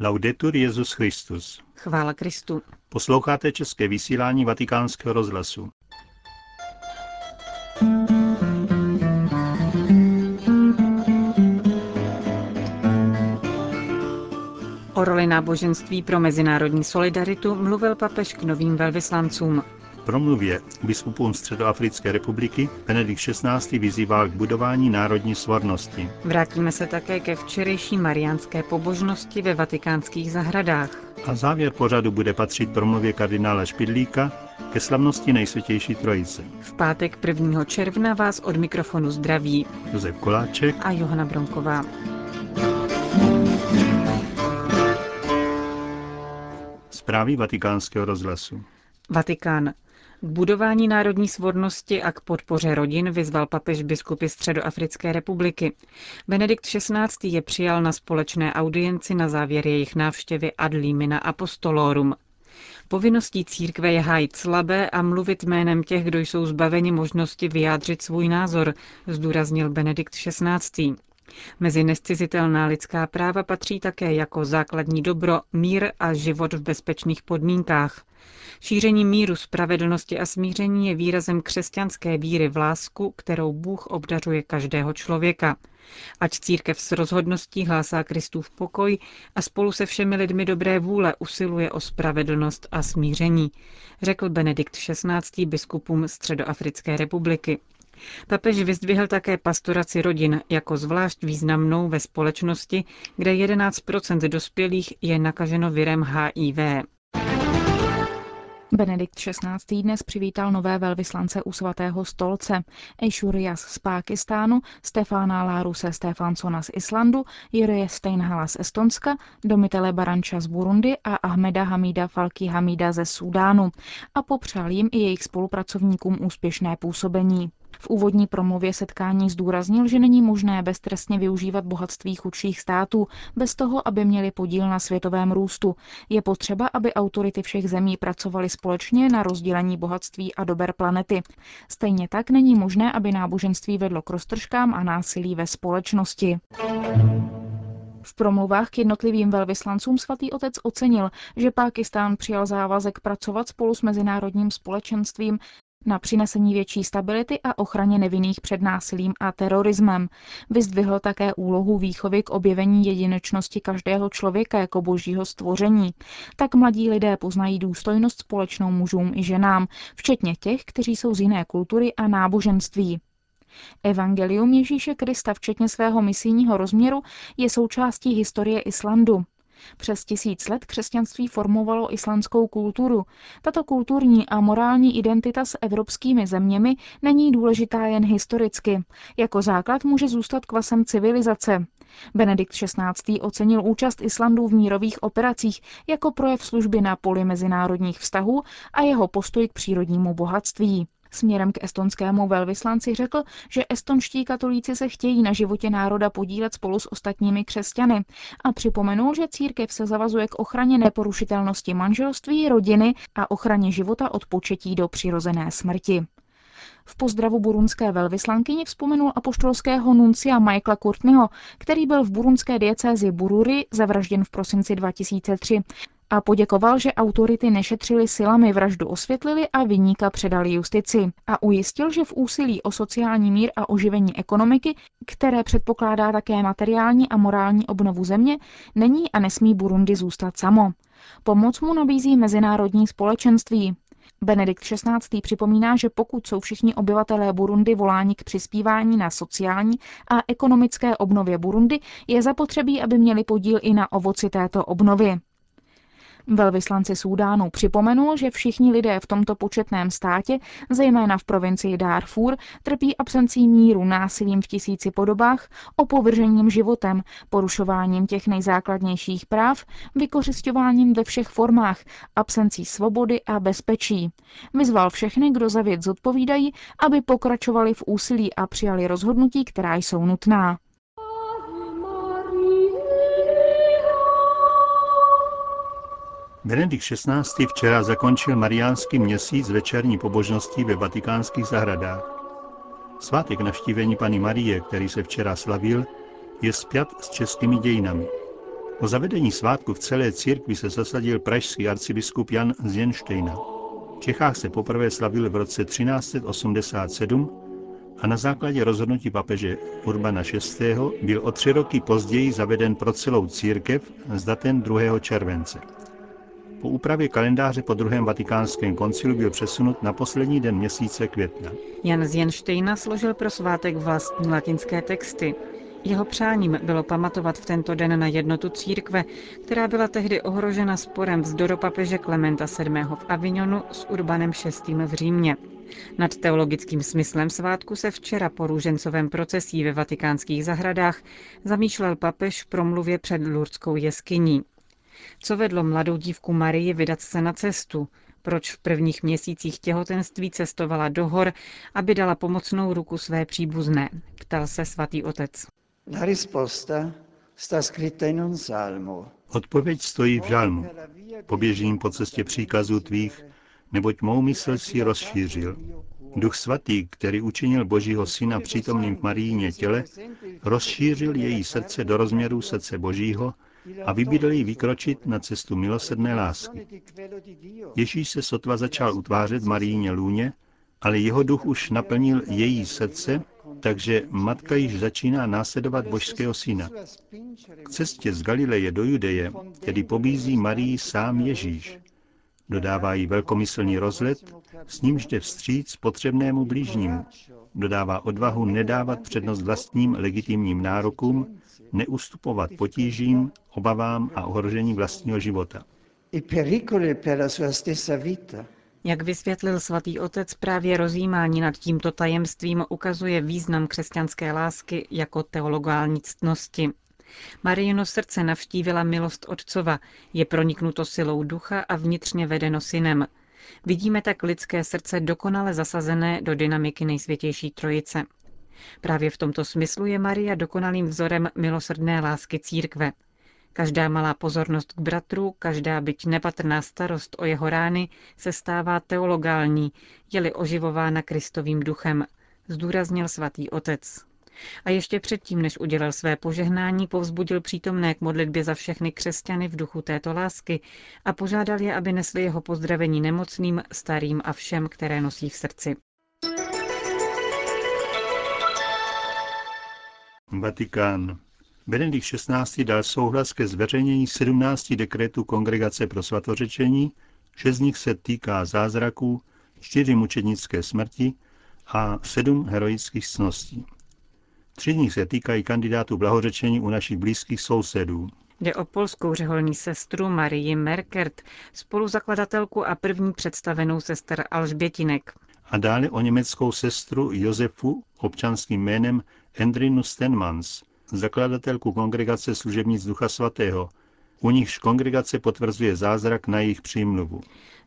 Laudetur Jezus Christus. Chvála Kristu. Posloucháte české vysílání Vatikánského rozhlasu. O roli náboženství pro mezinárodní solidaritu mluvil papež k novým velvyslancům. Promluvě biskupům Středoafrické republiky Benedikt XVI. vyzýval k budování národní svornosti. Vrátíme se také ke včerejší mariánské pobožnosti ve vatikánských zahradách. A závěr pořadu bude patřit promluvě kardinála Špidlíka ke slavnosti Nejsvětější Trojice. V pátek 1. června vás od mikrofonu zdraví Josef Koláček a Johana Bronková. Zprávy vatikánského rozhlasu. Vatikán. K budování národní svornosti a k podpoře rodin vyzval papež biskupy Středoafrické republiky. Benedikt XVI. je přijal na společné audienci na závěr jejich návštěvy ad limina apostolorum. Povinností církve je hájit slabé a mluvit jménem těch, kdo jsou zbaveni možnosti vyjádřit svůj názor, zdůraznil Benedikt XVI. Mezi nescizitelná lidská práva patří také jako základní dobro mír a život v bezpečných podmínkách. Šíření míru, spravedlnosti a smíření je výrazem křesťanské víry v lásku, kterou Bůh obdařuje každého člověka. Ať církev s rozhodností hlásá Kristův pokoj a spolu se všemi lidmi dobré vůle usiluje o spravedlnost a smíření, řekl Benedikt XVI. biskupům Středoafrické republiky. Papež vyzdvihl také pastoraci rodin jako zvlášť významnou ve společnosti, kde 11% dospělých je nakaženo virem HIV. Benedikt XVI. dnes přivítal nové velvyslance u svatého stolce. Ejšurias z Pákistánu, Stefána Láruse Stefansona z Islandu, Jirie Steinhala z Estonska, Domitele Baranča z Burundi a Ahmeda Hamida Falky Hamida ze Súdánu a popřál jim i jejich spolupracovníkům úspěšné působení. V úvodní promluvě setkání zdůraznil, že není možné beztrestně využívat bohatství chudších států bez toho, aby měli podíl na světovém růstu. Je potřeba, aby autority všech zemí pracovaly společně na rozdělení bohatství a dober planety. Stejně tak není možné, aby náboženství vedlo k roztržkám a násilí ve společnosti. V promluvách k jednotlivým velvyslancům svatý otec ocenil, že Pákistán přijal závazek pracovat spolu s mezinárodním společenstvím na přinesení větší stability a ochraně nevinných před násilím a terorismem. Vyzdvihl také úlohu výchovy k objevení jedinečnosti každého člověka jako božího stvoření. Tak mladí lidé poznají důstojnost společnou mužům i ženám, včetně těch, kteří jsou z jiné kultury a náboženství. Evangelium Ježíše Krista, včetně svého misijního rozměru, je součástí historie Islandu. Přes tisíc let křesťanství formovalo islandskou kulturu. Tato kulturní a morální identita s evropskými zeměmi není důležitá jen historicky. Jako základ může zůstat kvasem civilizace. Benedikt XVI. ocenil účast Islandu v mírových operacích jako projev služby na poli mezinárodních vztahů a jeho postoj k přírodnímu bohatství. Směrem k estonskému velvyslanci řekl, že estonští katolíci se chtějí na životě národa podílet spolu s ostatními křesťany a připomenul, že církev se zavazuje k ochraně neporušitelnosti manželství, rodiny a ochraně života od početí do přirozené smrti. V pozdravu burundské velvyslankyni vzpomenul apoštolského nuncia Michaela Courtneyho, který byl v burundské diecézi Bururi zavražděn v prosinci 2003 a poděkoval, že autority nešetřili silami vraždu osvětlili a vyníka předali justici. A ujistil, že v úsilí o sociální mír a oživení ekonomiky, které předpokládá také materiální a morální obnovu země, není a nesmí Burundi zůstat samo. Pomoc mu nabízí mezinárodní společenství. Benedikt XVI. připomíná, že pokud jsou všichni obyvatelé Burundi voláni k přispívání na sociální a ekonomické obnově Burundi, je zapotřebí, aby měli podíl i na ovoci této obnovy. Velvyslanci Súdánu připomenul, že všichni lidé v tomto početném státě, zejména v provincii Darfur, trpí absencí míru, násilím v tisíci podobách, opovržením životem, porušováním těch nejzákladnějších práv, vykořišťováním ve všech formách, absencí svobody a bezpečí. Vyzval všechny, kdo za věc zodpovídají, aby pokračovali v úsilí a přijali rozhodnutí, která jsou nutná. Benedikt XVI. včera zakončil mariánský měsíc večerní pobožností ve vatikánských zahradách. Svátek navštívení Pany Marie, který se včera slavil, je spjat s českými dějinami. O zavedení svátku v celé církvi se zasadil pražský arcibiskup Jan z Jenštejna. V Čechách se poprvé slavil v roce 1387 a na základě rozhodnutí papeže Urbana VI. byl o tři roky později zaveden pro celou církev s datem 2. července. Po úpravě kalendáře po druhém vatikánském koncilu byl přesunut na poslední den měsíce května. Jan z Jenštejna složil pro svátek vlastní latinské texty. Jeho přáním bylo pamatovat v tento den na jednotu církve, která byla tehdy ohrožena sporem papeže Klementa VII. v Avignonu s Urbanem VI. v Římě. Nad teologickým smyslem svátku se včera po růžencovém procesí ve vatikánských zahradách zamýšlel papež v promluvě před Lurdskou jeskyní. Co vedlo mladou dívku Marii vydat se na cestu? Proč v prvních měsících těhotenství cestovala do hor, aby dala pomocnou ruku své příbuzné? Ptal se svatý otec. Odpověď stojí v žalmu. Poběžím po cestě příkazů tvých, neboť mou mysl si rozšířil. Duch svatý, který učinil Božího syna přítomným v Maríně těle, rozšířil její srdce do rozměru srdce Božího a vybídl jí vykročit na cestu milosedné lásky. Ježíš se sotva začal utvářet Maríně lůně, ale jeho duch už naplnil její srdce, takže matka již začíná následovat božského syna. K cestě z Galileje do Judeje tedy pobízí Marii sám Ježíš. Dodává jí velkomyslný rozhled, s nímž jde vstříc potřebnému blížnímu. Dodává odvahu nedávat přednost vlastním legitimním nárokům, neustupovat potížím, obavám a ohrožení vlastního života. Jak vysvětlil svatý otec, právě rozjímání nad tímto tajemstvím ukazuje význam křesťanské lásky jako teologální ctnosti. Marijino srdce navštívila milost Otcova, je proniknuto silou ducha a vnitřně vedeno synem. Vidíme tak lidské srdce dokonale zasazené do dynamiky nejsvětější trojice. Právě v tomto smyslu je Maria dokonalým vzorem milosrdné lásky církve. Každá malá pozornost k bratru, každá byť nepatrná starost o jeho rány se stává teologální, je-li oživována Kristovým duchem, zdůraznil svatý otec. A ještě předtím, než udělal své požehnání, povzbudil přítomné k modlitbě za všechny křesťany v duchu této lásky a požádal je, aby nesli jeho pozdravení nemocným, starým a všem, které nosí v srdci. Vatikán. Benedikt XVI. dal souhlas ke zveřejnění 17 dekretů Kongregace pro svatořečení, šest z nich se týká zázraků, čtyři mučednické smrti a sedm heroických sností. Tři z nich se týkají kandidátů blahořečení u našich blízkých sousedů. Jde o polskou řeholní sestru Marii Merkert, spoluzakladatelku a první představenou sester Alžbětinek. A dále o německou sestru Josefu občanským jménem Endrinu Stenmans, zakladatelku kongregace služebnic Ducha Svatého, u nichž kongregace potvrzuje zázrak na jejich přímluvu.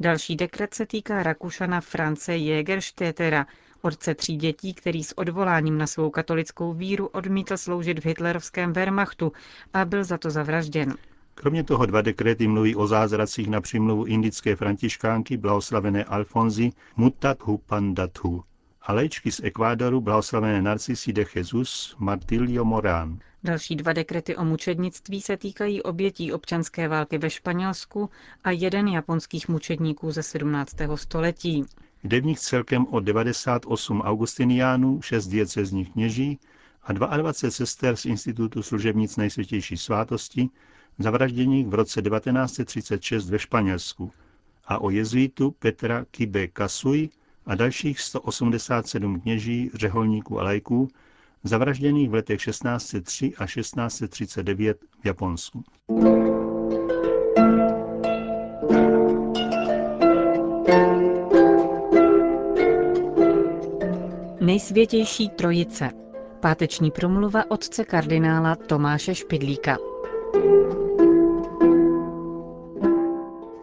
Další dekret se týká Rakušana France Jägerstädtera, otce tří dětí, který s odvoláním na svou katolickou víru odmítl sloužit v hitlerovském Wehrmachtu a byl za to zavražděn. Kromě toho dva dekrety mluví o zázracích na přímluvu indické františkánky blahoslavené Alfonzi Mutathu Pandathu a léčky z Ekvádoru blahoslavené Narcisi de Jesus Martilio Morán. Další dva dekrety o mučednictví se týkají obětí občanské války ve Španělsku a jeden japonských mučedníků ze 17. století. Jde v nich celkem o 98 augustiniánů, 6 diecezních kněží a 22 sester z Institutu služebnic nejsvětější svátosti, zavražděných v roce 1936 ve Španělsku, a o jezuitu Petra Kibe Kasuj a dalších 187 kněží, řeholníků a lajků, zavražděných v letech 1603 a 1639 v Japonsku. Nejsvětější trojice. Páteční promluva otce kardinála Tomáše Špidlíka.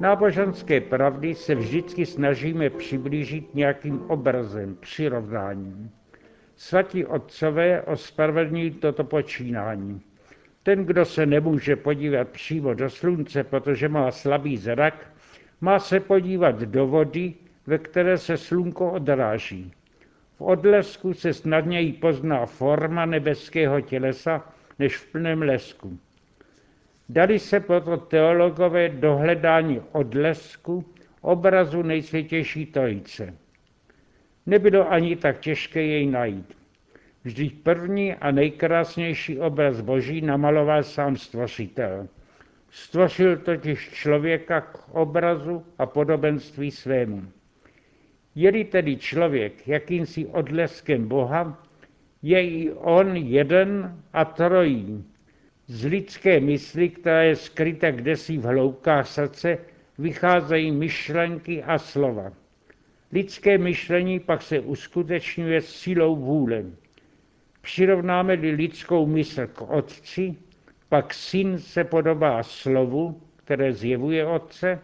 Náboženské pravdy se vždycky snažíme přiblížit nějakým obrazem, přirovnáním. Svatí otcové ospravedlňují toto počínání. Ten, kdo se nemůže podívat přímo do slunce, protože má slabý zrak, má se podívat do vody, ve které se slunko odráží. V odlesku se snadněji pozná forma nebeského tělesa než v plném lesku. Dali se proto teologové do hledání odlesku obrazu nejsvětější trojice. Nebylo ani tak těžké jej najít. Vždyť první a nejkrásnější obraz Boží namaloval sám stvořitel. Stvořil totiž člověka k obrazu a podobenství svému. Je-li tedy člověk jakýmsi odleskem Boha, je i on jeden a trojí. Z lidské mysli, která je skryta kdesi v hloubkách srdce, vycházejí myšlenky a slova. Lidské myšlení pak se uskutečňuje silou vůle. Přirovnáme-li lidskou mysl k otci, pak syn se podobá slovu, které zjevuje otce,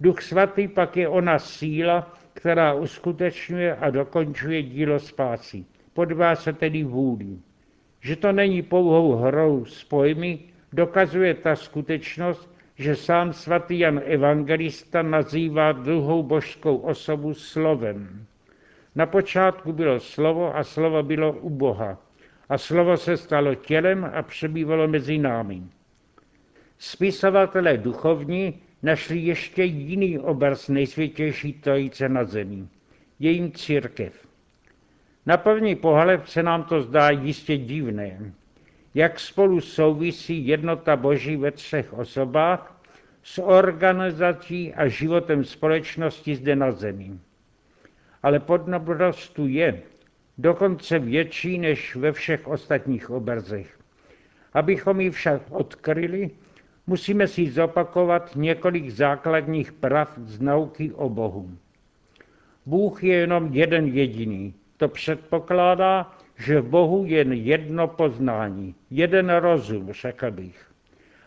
duch svatý pak je ona síla, která uskutečňuje a dokončuje dílo spásy. Podobá se tedy vůli. Že to není pouhou hrou s pojmy, dokazuje ta skutečnost, že sám svatý Jan Evangelista nazývá druhou božskou osobu slovem. Na počátku bylo slovo a slovo bylo u Boha. A slovo se stalo tělem a přebývalo mezi námi. Spisovatelé duchovní našli ještě jiný obraz nejsvětější trojice na zemi. Jejím církev. Na první pohled se nám to zdá jistě divné, jak spolu souvisí jednota Boží ve třech osobách s organizací a životem společnosti zde na zemi. Ale podrobnost tu je, dokonce větší než ve všech ostatních obrazech. Abychom ji však odkryli, musíme si zopakovat několik základních prav z nauky o Bohu. Bůh je jenom jeden jediný. To předpokládá, že v Bohu jen jedno poznání, jeden rozum, řekl bych,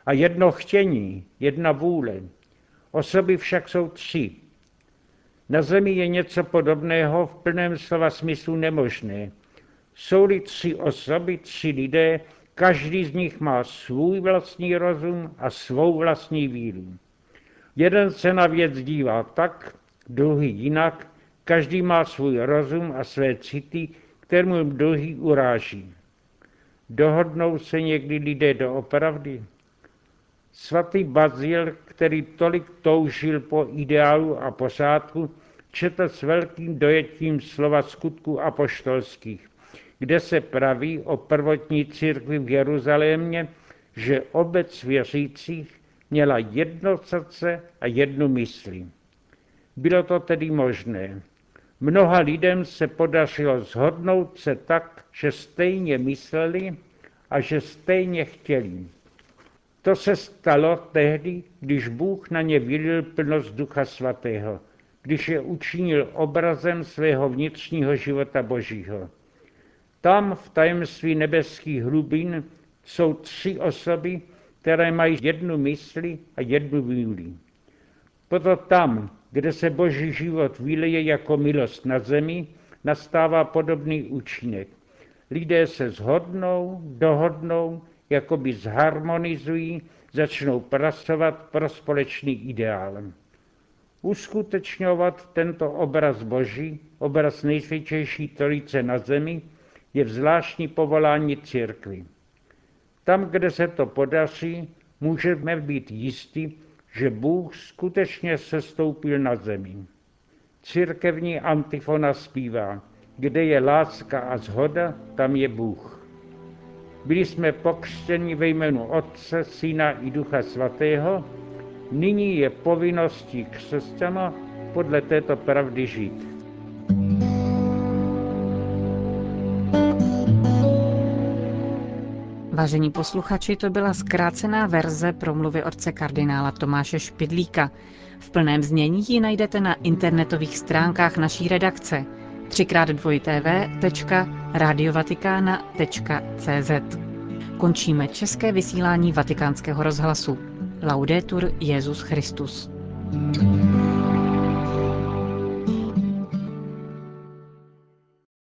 a jedno chtění, jedna vůle. Osoby však jsou tři. Na zemi je něco podobného v plném slova smyslu nemožné. Jsou-li tři osoby, tři lidé, každý z nich má svůj vlastní rozum a svou vlastní víru. Jeden se na věc dívá tak, druhý jinak, každý má svůj rozum a své city, kterému druhý uráží. Dohodnou se někdy lidé doopravdy? Svatý Bazil, který tolik toužil po ideálu a posádku, četl s velkým dojetím slova skutku apoštolských kde se praví o prvotní církvi v Jeruzalémě, že obec věřících měla jedno srdce a jednu mysli. Bylo to tedy možné. Mnoha lidem se podařilo zhodnout se tak, že stejně mysleli a že stejně chtěli. To se stalo tehdy, když Bůh na ně vylil plnost Ducha Svatého, když je učinil obrazem svého vnitřního života Božího. Tam v tajemství nebeských hlubin jsou tři osoby, které mají jednu mysli a jednu vůli. Proto tam, kde se boží život vyleje jako milost na zemi, nastává podobný účinek. Lidé se zhodnou, dohodnou, jakoby zharmonizují, začnou pracovat pro společný ideál. Uskutečňovat tento obraz Boží, obraz nejsvětější trojice na zemi, je v zvláštní povolání církvy. Tam, kde se to podaří, můžeme být jistí, že Bůh skutečně sestoupil na zemi. Církevní antifona zpívá, kde je láska a zhoda, tam je Bůh. Byli jsme pokřtěni ve jménu Otce, Syna i Ducha Svatého, nyní je povinností křesťana podle této pravdy žít. Vážení posluchači, to byla zkrácená verze promluvy otce kardinála Tomáše Špidlíka. V plném znění ji najdete na internetových stránkách naší redakce www.radiovatikana.cz Končíme české vysílání vatikánského rozhlasu. Laudetur Jezus Christus. thank you